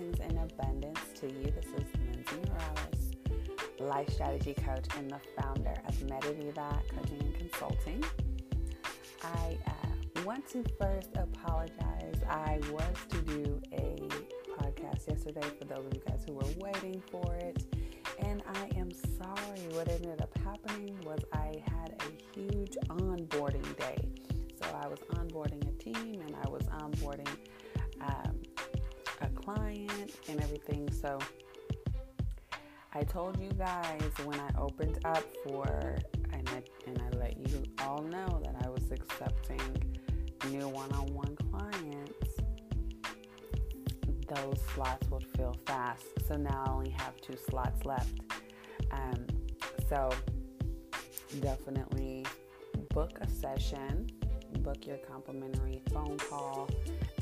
blessings in abundance to you. This is Lindsay Morales, life strategy coach and the founder of MetaViva Coaching and Consulting. I uh, want to first apologize. I was to do a podcast yesterday for those of you guys who were waiting for it, and I am sorry. What ended up happening was I had a huge onboarding day. So I was onboarding a team and I was onboarding client and everything. So I told you guys when I opened up for, and I, and I let you all know that I was accepting new one on one clients, those slots would fill fast. So now I only have two slots left. Um, so definitely book a session, book your complimentary phone call,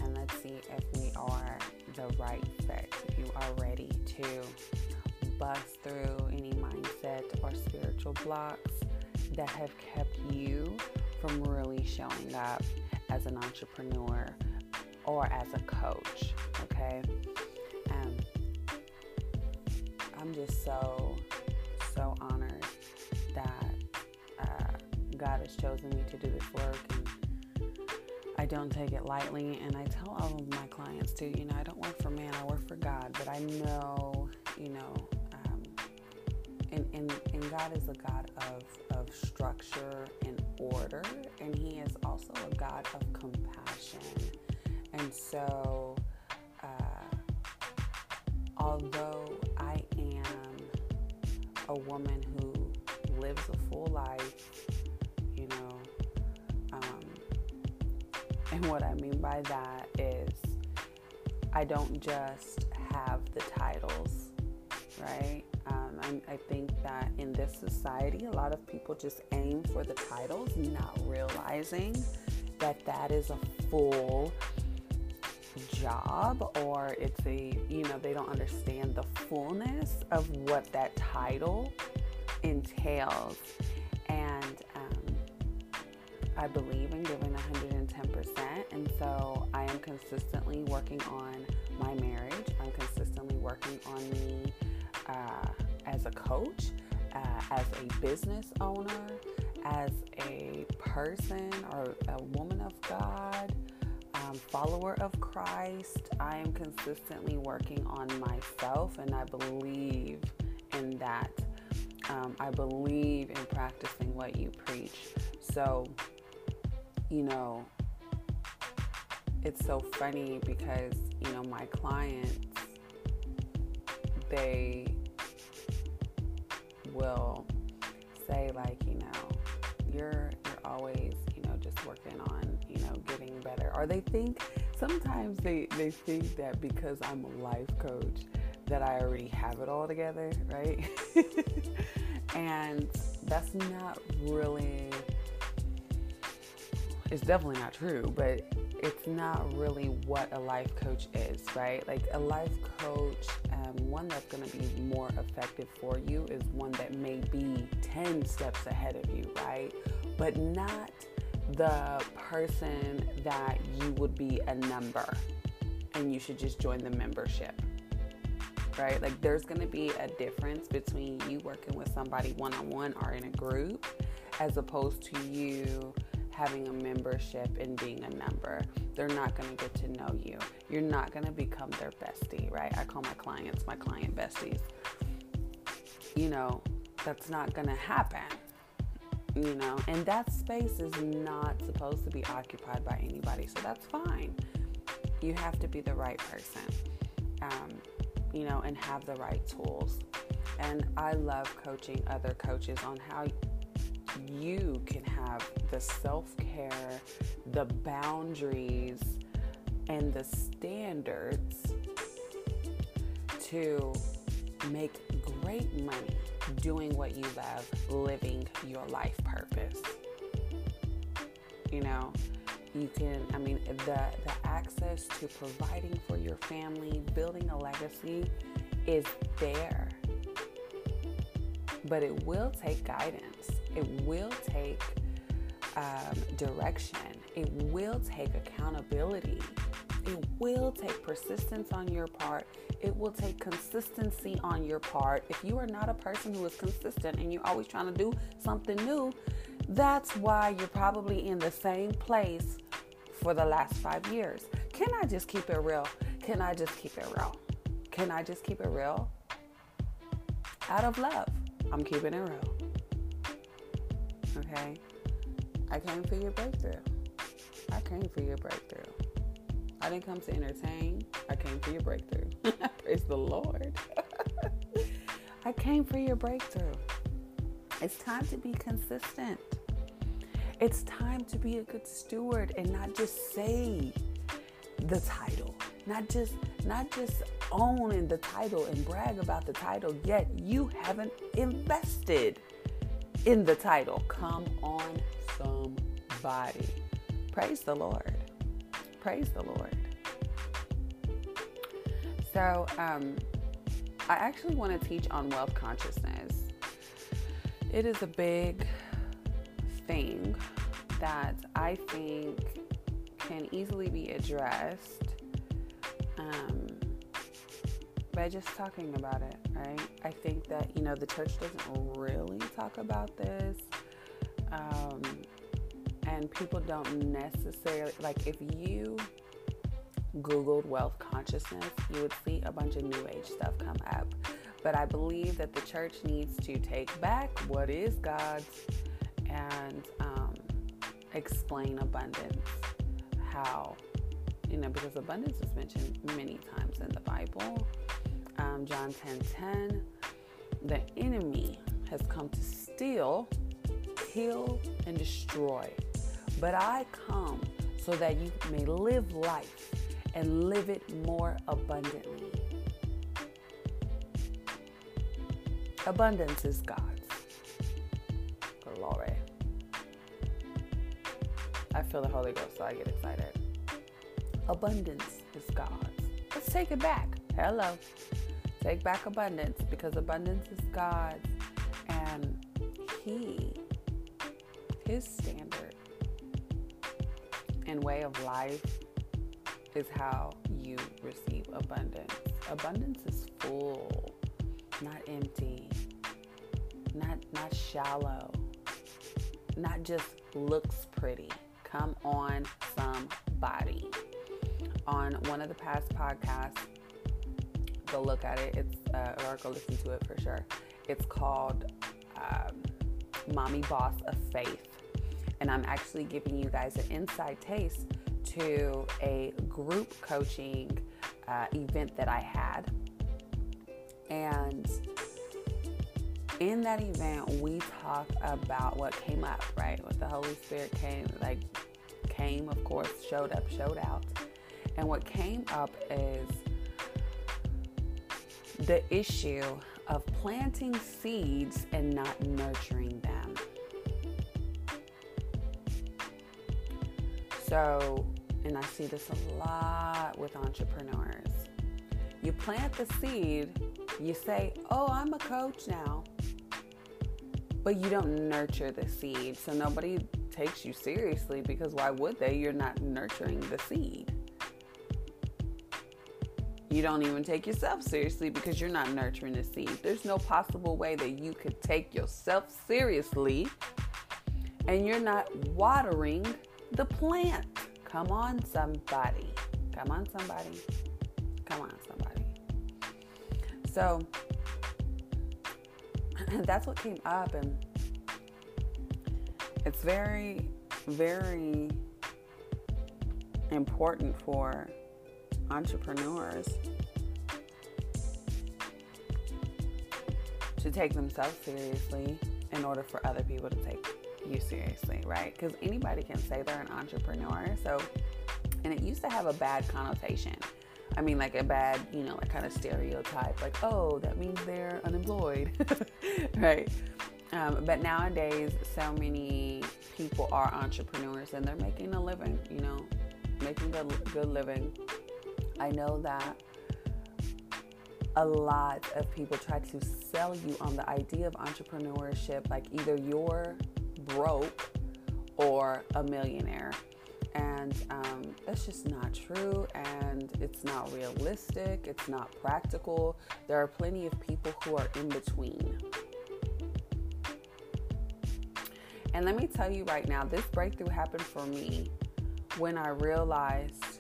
and let's see if we are the right fit. If you are ready to bust through any mindset or spiritual blocks that have kept you from really showing up as an entrepreneur or as a coach. Okay. Um, I'm just so, so honored that uh, God has chosen me to do this work don't take it lightly. And I tell all of my clients too, you know, I don't work for man, I work for God, but I know, you know, um, and, and, and God is a God of, of structure and order, and He is also a God of compassion. And so, uh, although I am a woman who lives a full life, and what I mean by that is I don't just have the titles, right? Um, I, I think that in this society, a lot of people just aim for the titles, not realizing that that is a full job or it's a, you know, they don't understand the fullness of what that title entails. I believe in giving 110%. And so I am consistently working on my marriage. I'm consistently working on me uh, as a coach, uh, as a business owner, as a person or a woman of God, um, follower of Christ. I am consistently working on myself, and I believe in that. Um, I believe in practicing what you preach. So, you know, it's so funny because, you know, my clients, they will say like, you know, you're you're always, you know, just working on, you know, getting better. Or they think sometimes they, they think that because I'm a life coach that I already have it all together, right? and that's not really it's definitely not true, but it's not really what a life coach is, right? Like a life coach, um, one that's going to be more effective for you is one that may be 10 steps ahead of you, right? But not the person that you would be a number and you should just join the membership. Right? Like there's going to be a difference between you working with somebody one on one or in a group as opposed to you having a membership and being a number. They're not going to get to know you. You're not going to become their bestie, right? I call my clients my client besties. You know, that's not going to happen. You know, and that space is not supposed to be occupied by anybody, so that's fine. You have to be the right person, um, you know, and have the right tools. And I love coaching other coaches on how you can have the self care, the boundaries, and the standards to make great money doing what you love, living your life purpose. You know, you can, I mean, the, the access to providing for your family, building a legacy is there. But it will take guidance it will take um, direction. It will take accountability. It will take persistence on your part. It will take consistency on your part. If you are not a person who is consistent and you're always trying to do something new, that's why you're probably in the same place for the last five years. Can I just keep it real? Can I just keep it real? Can I just keep it real? Out of love, I'm keeping it real. Okay? I came for your breakthrough. I came for your breakthrough. I didn't come to entertain. I came for your breakthrough. Praise the Lord. I came for your breakthrough. It's time to be consistent. It's time to be a good steward and not just say the title, not just not just own the title and brag about the title, yet you haven't invested in the title. Come on, somebody. Praise the Lord. Praise the Lord. So, um, I actually want to teach on wealth consciousness. It is a big thing that I think can easily be addressed um, by just talking about it, right? I think that, you know, the church doesn't really talk about this. Um, and people don't necessarily, like, if you Googled wealth consciousness, you would see a bunch of new age stuff come up. But I believe that the church needs to take back what is God's and um, explain abundance. How, you know, because abundance is mentioned many times in the Bible. Um, John 10 10, the enemy has come to steal, kill, and destroy. But I come so that you may live life and live it more abundantly. Abundance is God's. Glory. I feel the Holy Ghost, so I get excited. Abundance is God's. Let's take it back. Hello. Take back abundance because abundance is God's and He, His standard and way of life is how you receive abundance. Abundance is full, not empty, not not shallow, not just looks pretty. Come on, somebody. On one of the past podcasts, go look at it. It's uh, or go listen to it for sure. It's called um, "Mommy Boss of Faith," and I'm actually giving you guys an inside taste to a group coaching uh, event that I had. And in that event, we talked about what came up, right? What the Holy Spirit came, like, came, of course, showed up, showed out. And what came up is the issue of planting seeds and not nurturing them. So, and I see this a lot with entrepreneurs. You plant the seed, you say, Oh, I'm a coach now. But you don't nurture the seed. So nobody takes you seriously because why would they? You're not nurturing the seed. You don't even take yourself seriously because you're not nurturing the seed. There's no possible way that you could take yourself seriously and you're not watering the plant. Come on, somebody. Come on, somebody. Come on, somebody. So that's what came up, and it's very, very important for entrepreneurs to take themselves seriously in order for other people to take you seriously, right? Because anybody can say they're an entrepreneur. So, and it used to have a bad connotation. I mean, like a bad, you know, like kind of stereotype, like, oh, that means they're unemployed, right? Um, but nowadays, so many people are entrepreneurs and they're making a living, you know, making a good living. I know that a lot of people try to sell you on the idea of entrepreneurship, like either you're broke or a millionaire. And um, that's just not true, and it's not realistic, it's not practical. There are plenty of people who are in between. And let me tell you right now, this breakthrough happened for me when I realized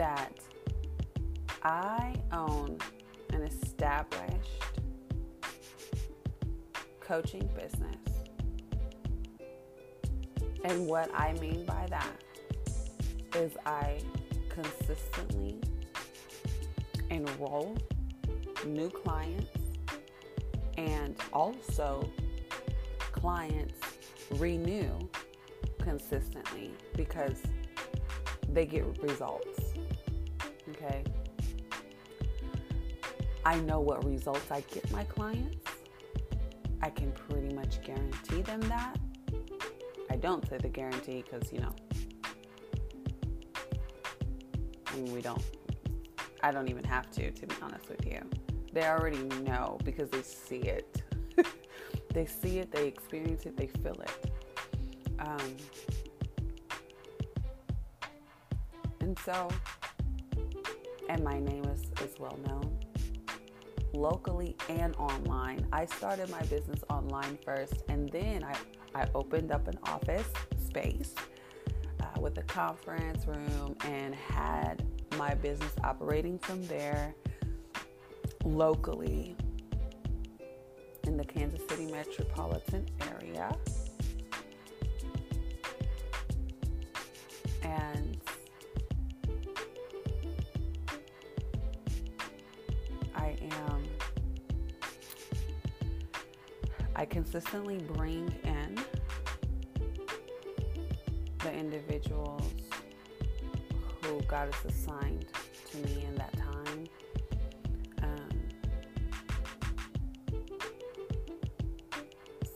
that I own an established coaching business. And what I mean by that is I consistently enroll new clients and also clients renew consistently because they get results. Okay. I know what results I get my clients. I can pretty much guarantee them that. I don't say the guarantee because, you know, I mean, we don't, I don't even have to, to be honest with you. They already know because they see it. they see it, they experience it, they feel it. Um, and so, and my name is, is well known locally and online. I started my business online first, and then I, I opened up an office space uh, with a conference room and had my business operating from there locally in the Kansas City metropolitan area. And consistently bring in the individuals who God has assigned to me in that time. Um,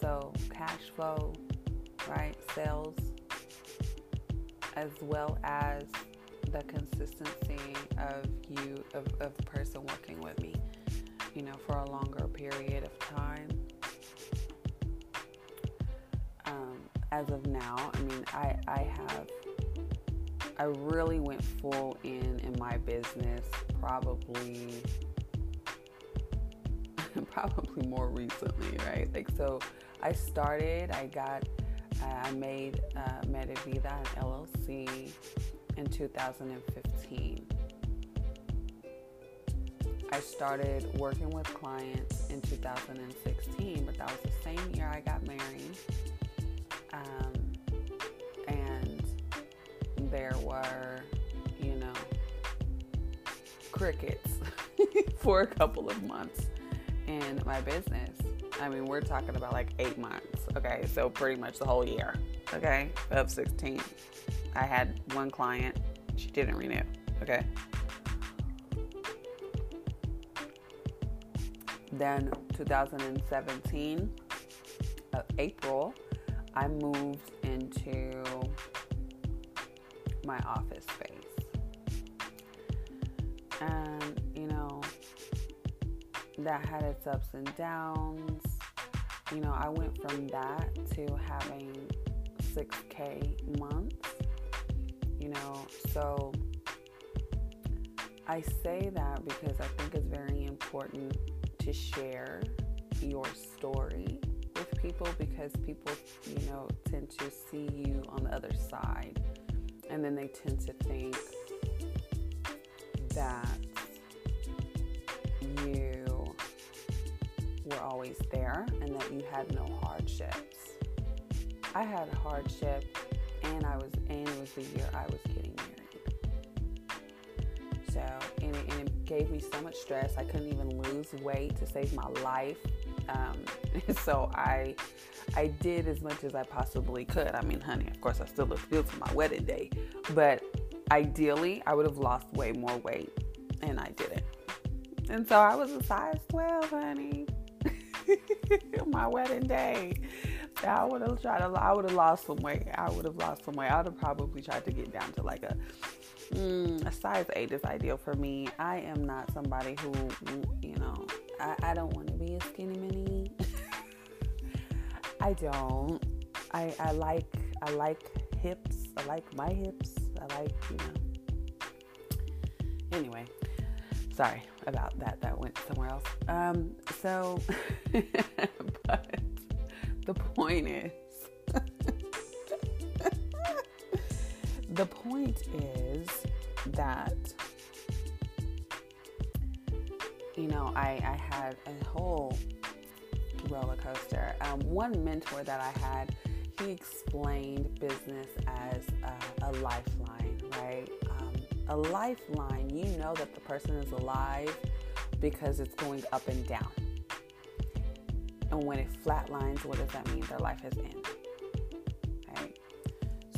so, cash flow, right? Sales, as well as the consistency of you, of, of the person working with me, you know, for a longer period of time. As of now, I mean, I, I have, I really went full in in my business probably, probably more recently, right? Like, so I started, I got, I made uh, Medivida an LLC in 2015. I started working with clients in 2016, but that was the same year I got married. Um, and there were, you know, crickets for a couple of months in my business. I mean, we're talking about like eight months, okay? So, pretty much the whole year, okay, of 16. I had one client, she didn't renew, okay? Then 2017, uh, April, I moved into my office space. And, you know, that had its ups and downs. You know, I went from that to having 6K months you know. So I say that because I think it's very important to share your story people because people, you know, tend to see you on the other side and then they tend to think that you were always there and that you had no hardships. I had a hardship and I was and it was the year I was getting married. So and it, and it gave me so much stress. I couldn't even lose weight to save my life. Um, so I I did as much as I possibly could. I mean, honey, of course I still look good for my wedding day, but ideally I would have lost way more weight, and I didn't. And so I was a size 12, honey. my wedding day. I would have tried to. I would have lost some weight. I would have lost some weight. I would have probably tried to get down to like a mm, a size eight is ideal for me. I am not somebody who, you know, I, I don't want to be a skinny mini. I don't. I, I like I like hips. I like my hips. I like, you know. Anyway, sorry about that. That went somewhere else. Um, so, but the point is, the point is that you know I, I had a whole roller coaster. Um, one mentor that I had, he explained business as a, a lifeline, right? Um, a lifeline, you know that the person is alive because it's going up and down. And when it flatlines, what does that mean? Their life has ended. Right?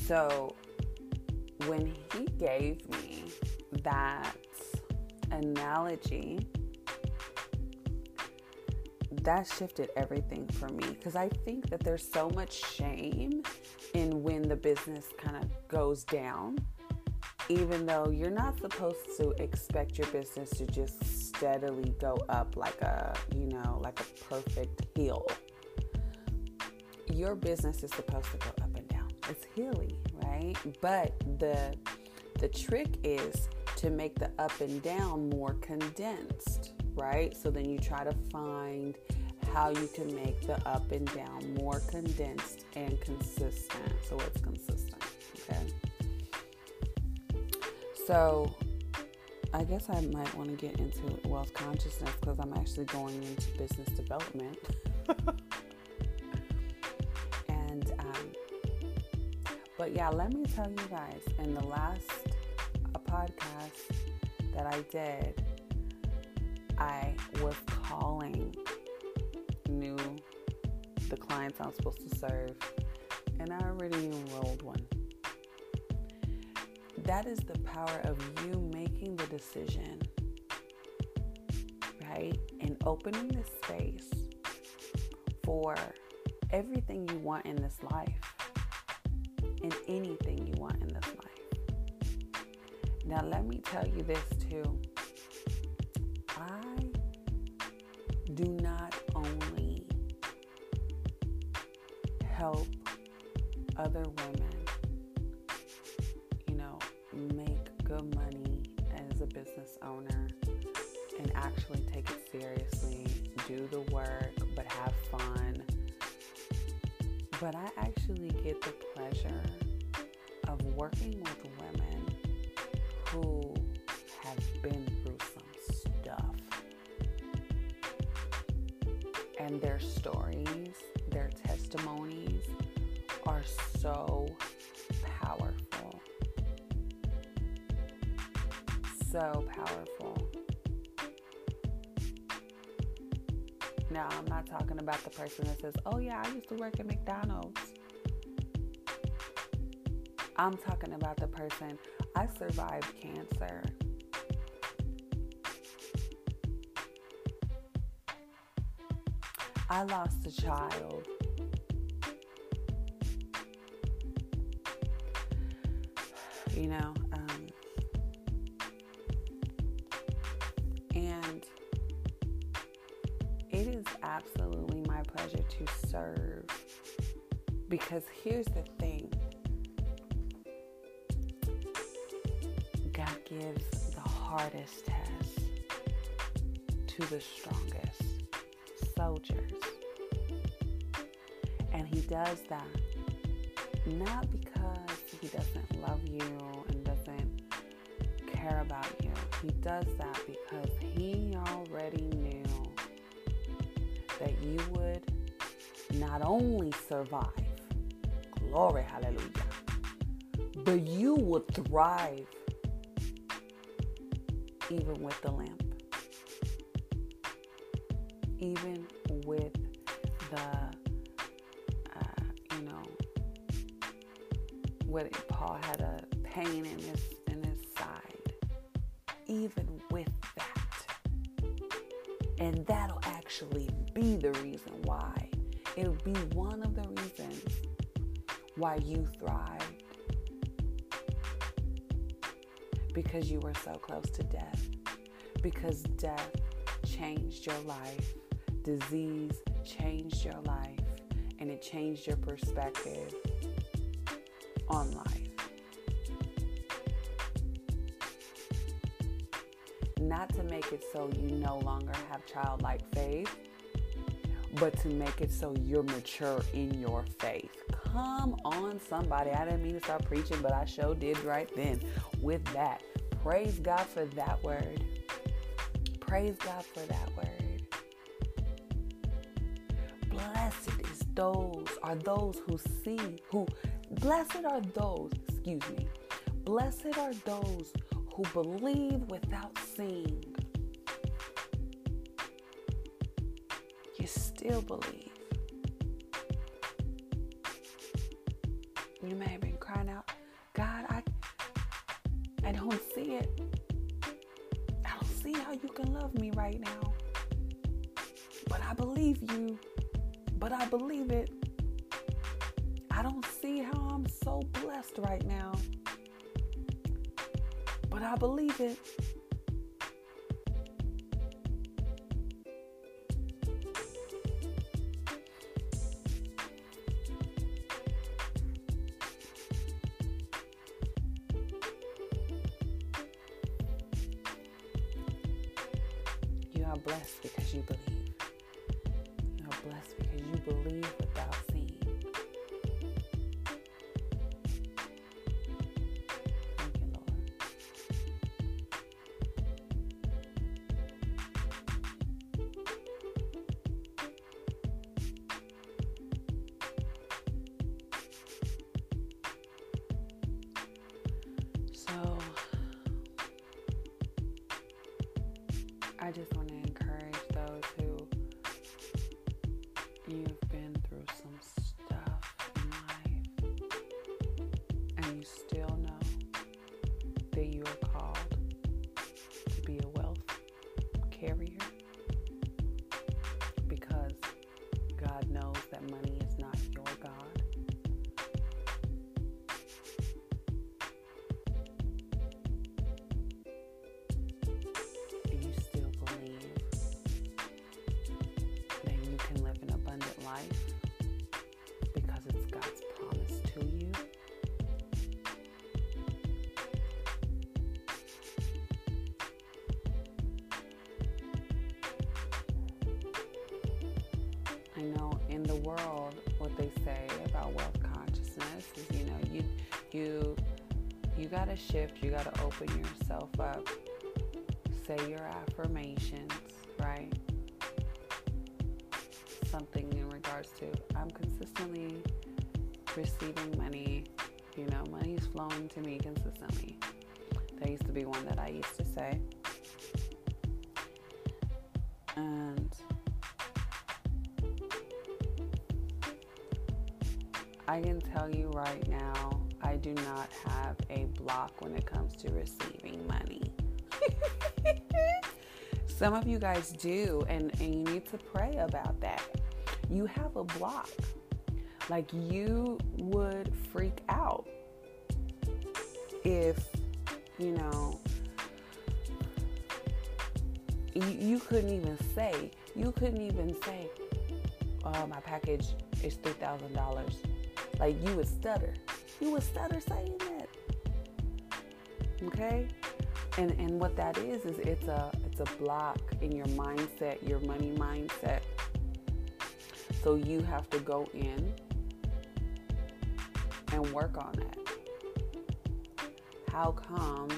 So when he gave me that analogy, that shifted everything for me because I think that there's so much shame in when the business kind of goes down, even though you're not supposed to expect your business to just steadily go up like a, you know, like a perfect hill. Your business is supposed to go up and down. It's hilly, right? But the the trick is to make the up and down more condensed, right? So then you try to find how you can make the up and down more condensed and consistent. So it's consistent, okay? So I guess I might want to get into wealth consciousness because I'm actually going into business development. and, um, but yeah, let me tell you guys, in the last a podcast that I did, I was calling new the clients I'm supposed to serve, and I already enrolled one. That is the power of you making the decision, right? And opening the space for everything you want in this life and anything you want in this life. Now, let me tell you this too. And their stories, their testimonies are so powerful. so powerful. Now, I'm not talking about the person that says, oh, yeah, I used to work at McDonald's. I'm talking about the person, I survived cancer. I lost a child. You know, um, and it is absolutely my pleasure to serve. Because here's the thing God gives the hardest test to the strongest soldiers. And He does that not because He doesn't love you and doesn't care about you. He does that because He already knew that you would not only survive, glory, hallelujah, but you would thrive even with the lamp, even with the, uh, you know, what Paul had a pain in his in his side, even with that, and that'll actually be the reason why. It'll be one of the reasons why you thrived. Because you were so close to death. Because death changed your life. Disease changed your life. And it changed your perspective. on life. Not to make it so you no longer have childlike faith, but to make it so you're mature in your faith. Come on, somebody. I didn't mean to start preaching, but I sure did right then with that. Praise God for that word. Praise God for that word. Blessed is those are those who see, who blessed are those, excuse me. Blessed are those who believe without seeing. You still believe. You may have been crying out, God, I I don't see it. I don't see how you can love me right now. But I believe you. But I believe it. I don't see how I'm so blessed right now. But I believe it. Called say about wealth consciousness is you know you you you got to shift, you got to open yourself up say your affirmations, right? Something in regards to I'm consistently receiving money, you know, money's flowing to me consistently. That used to be one that I used to say. And I can tell you right now, I do not have a block when it comes to receiving money. Some of you guys do, and, and you need to pray about that. You have a block. Like you would freak out if, you know, you, you couldn't even say, you couldn't even say, oh, my package is $3,000. Like you would stutter. You would stutter saying that. Okay? and and what that is is it's a it's a block in your mindset your money mindset so you have to go in and work on that how come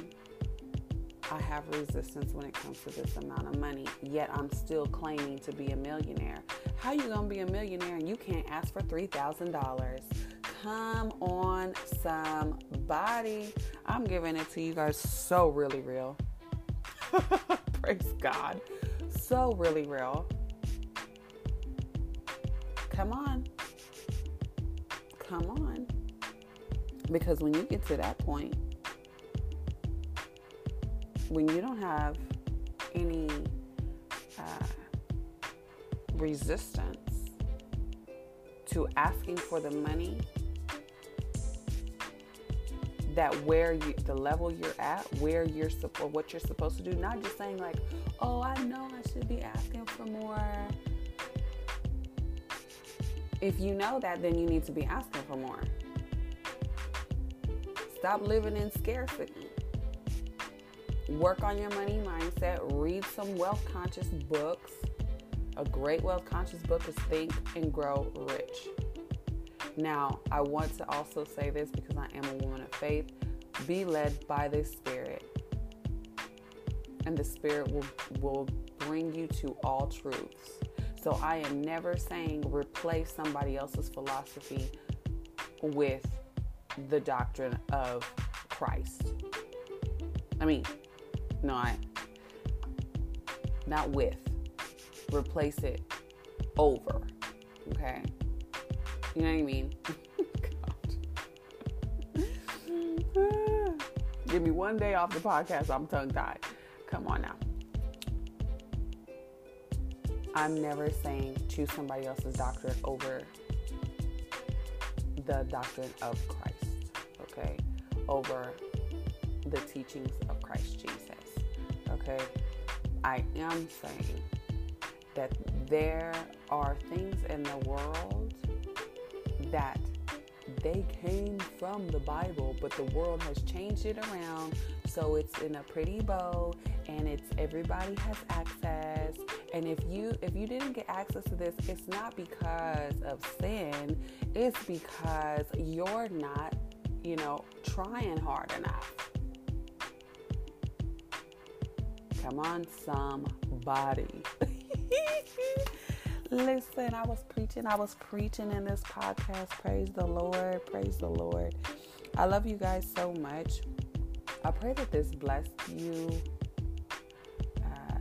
i have resistance when it comes to this amount of money yet i'm still claiming to be a millionaire how you gonna be a millionaire and you can't ask for $3000 come on somebody. I'm giving it to you guys. So really real. Praise god. So really real. Come on. Come on. Because when you get to that point when you don't have any uh, resistance to asking for the money that where you the level you're at where you're what you're supposed to do not just saying like oh i know i should be asking for more if you know that then you need to be asking for more Stop living in scarcity. Work on your money mindset. Read some wealth conscious books. A great wealth conscious book is Think and Grow Rich. Now, I want to also say this because I am a woman of faith. Be led by the Spirit, and the Spirit will, will bring you to all truths. So I am never saying replace somebody else's philosophy with the doctrine of Christ. I mean, no, I not with. Replace it over. Okay? You know what I mean? Give me one day off the podcast, I'm tongue tied. Come on now. I'm never saying choose somebody else's doctrine over the doctrine of Christ, okay? Over the teachings of Christ Jesus, okay? I am saying that there are things in the world that they came from the Bible, but the world has changed it around so it's in a pretty bow and it's everybody has access. And if you if you didn't get access to this, it's not because of sin, it's because you're not, you know, trying hard enough. Come on, somebody. Listen, I was preaching. I was preaching in this podcast. Praise the Lord. Praise the Lord. I love you guys so much. I pray that this blessed you. Uh,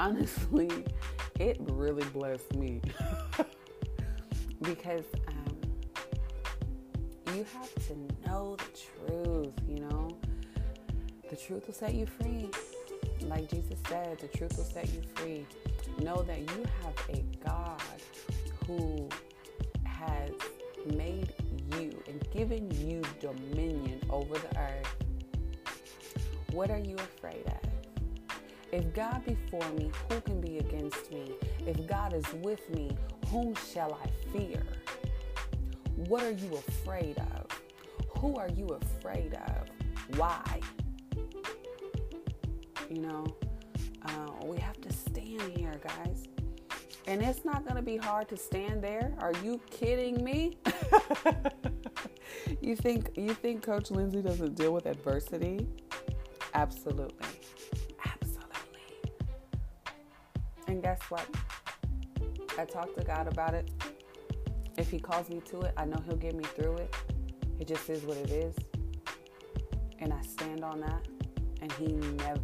honestly, it really blessed me because um, you have to know the truth, you know? The truth will set you free. Like Jesus said, the truth will set you free. Know that you have a God who has made you and given you dominion over the earth. What are you afraid of? If God be for me, who can be against me? If God is with me, whom shall I fear? What are you afraid of? Who are you afraid of? Why? You know, uh, we have to stand here, guys. And it's not going to be hard to stand there. Are you kidding me? you think you think Coach Lindsay doesn't deal with adversity? Absolutely. Absolutely. And guess what? I talked to God about it. If He calls me to it, I know He'll get me through it. It just is what it is. And I stand on that. And He never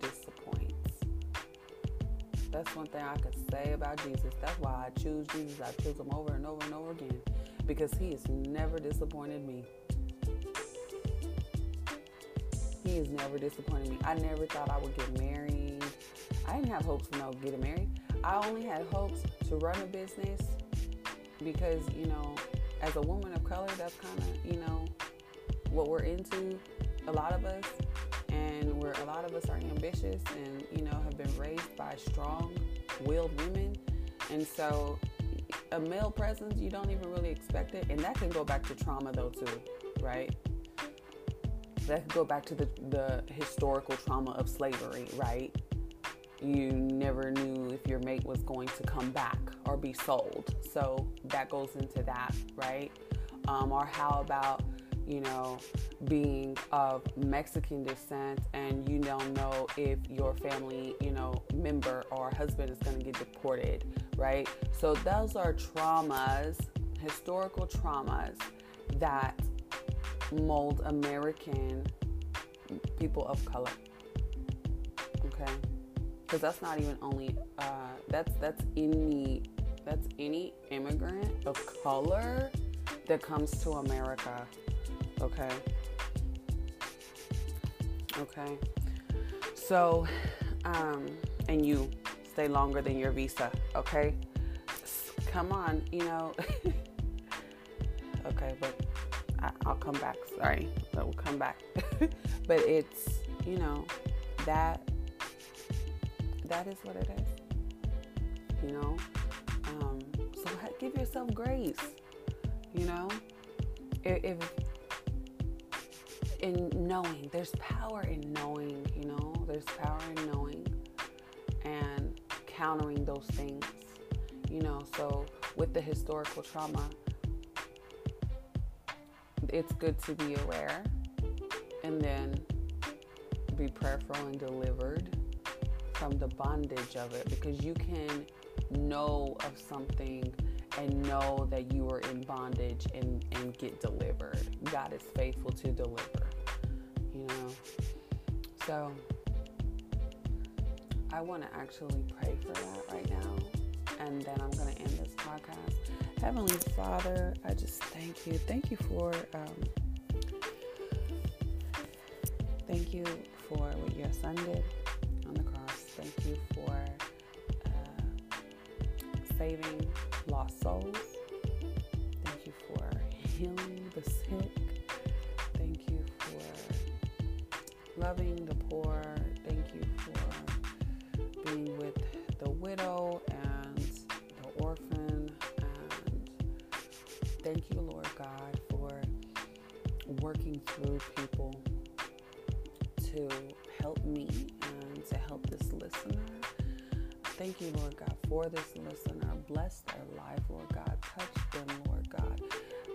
disappoints. That's one thing I could say about Jesus. That's why I choose Jesus. I choose Him over and over and over again. Because He has never disappointed me. He has never disappointed me. I never thought I would get married. I didn't have hopes of no getting married. I only had hopes to run a business because, you know, as a woman of color, that's kind of, you know, what we're into, a lot of us. A lot of us are ambitious and, you know, have been raised by strong willed women. And so a male presence, you don't even really expect it. And that can go back to trauma though too, right? that could go back to the, the historical trauma of slavery, right? You never knew if your mate was going to come back or be sold. So that goes into that, right? Um, or how about, you know, being of Mexican descent and you don't know if your family, you know, member or husband is going to get deported, right? So those are traumas, historical traumas that mold American people of color. Okay, because that's not even only uh, that's that's any that's any immigrant of color that comes to America. Okay. Okay. So, um, and you stay longer than your visa. Okay. Come on, you know. okay, but I, will come back. Sorry, but we'll come back. but it's you know that that is what it is. You know, um, so give yourself grace. You know, if, if knowing. There's power in knowing, you know, there's power in knowing and countering those things, you know. So, with the historical trauma, it's good to be aware and then be prayerful and delivered from the bondage of it because you can know of something and know that you are in bondage and, and get delivered. God is faithful to deliver, know. So I want to actually pray for that right now. And then I'm going to end this podcast. Heavenly Father, I just thank you. Thank you for. Um, thank you for what your son did on the cross. Thank you for uh, saving lost souls. Thank you for healing the sick. Loving the poor. Thank you for being with the widow and the orphan. And thank you, Lord God, for working through people to help me and to help this listener. Thank you, Lord God, for this listener. Bless their life, Lord God. Touch them, Lord God.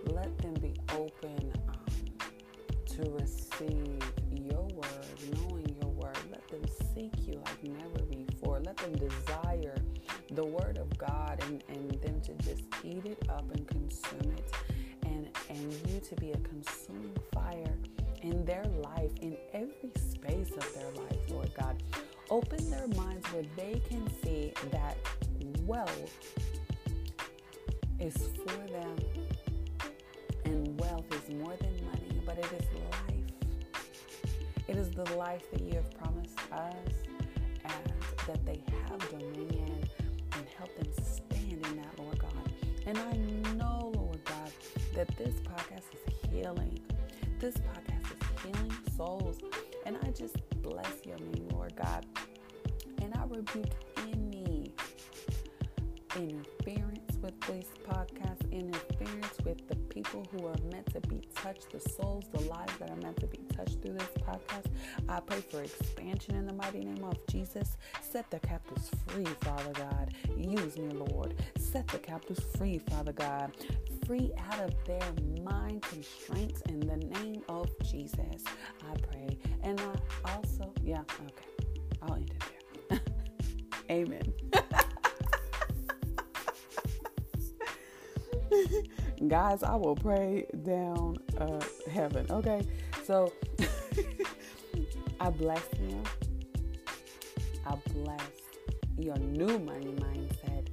Let them be open um, to receive you like never before. Let them desire the word of God and, and them to just eat it up and consume it. And, and you to be a consuming fire in their life, in every space of their life, Lord God. Open their minds where they can see that wealth is for them and wealth is more than money, but it is life. It is the life that you have promised us and that they have dominion and help them stand in that, Lord God. And I know, Lord God, that this podcast is healing. This podcast is healing souls. And I just bless your name, Lord God. And I rebuke any interference with this podcast, people who are meant to be touched, the souls, the lives that are meant to be touched through this podcast. I pray for expansion in the mighty name of Jesus. Set the captives free, Father God. Use me, Lord. Set the captives free, Father God. Free out of their mind constraints in the name of Jesus. I pray. And I also, yeah, okay. I'll end it there. Amen. Guys, I will pray down uh, heaven. Okay, so I bless you. I bless your new money mindset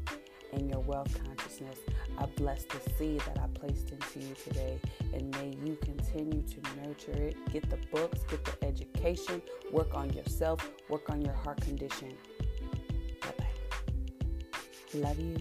and your wealth consciousness. I bless the seed that I placed into you today, and may you continue to nurture it. Get the books, get the education, work on yourself, work on your heart condition. Bye bye. Love you.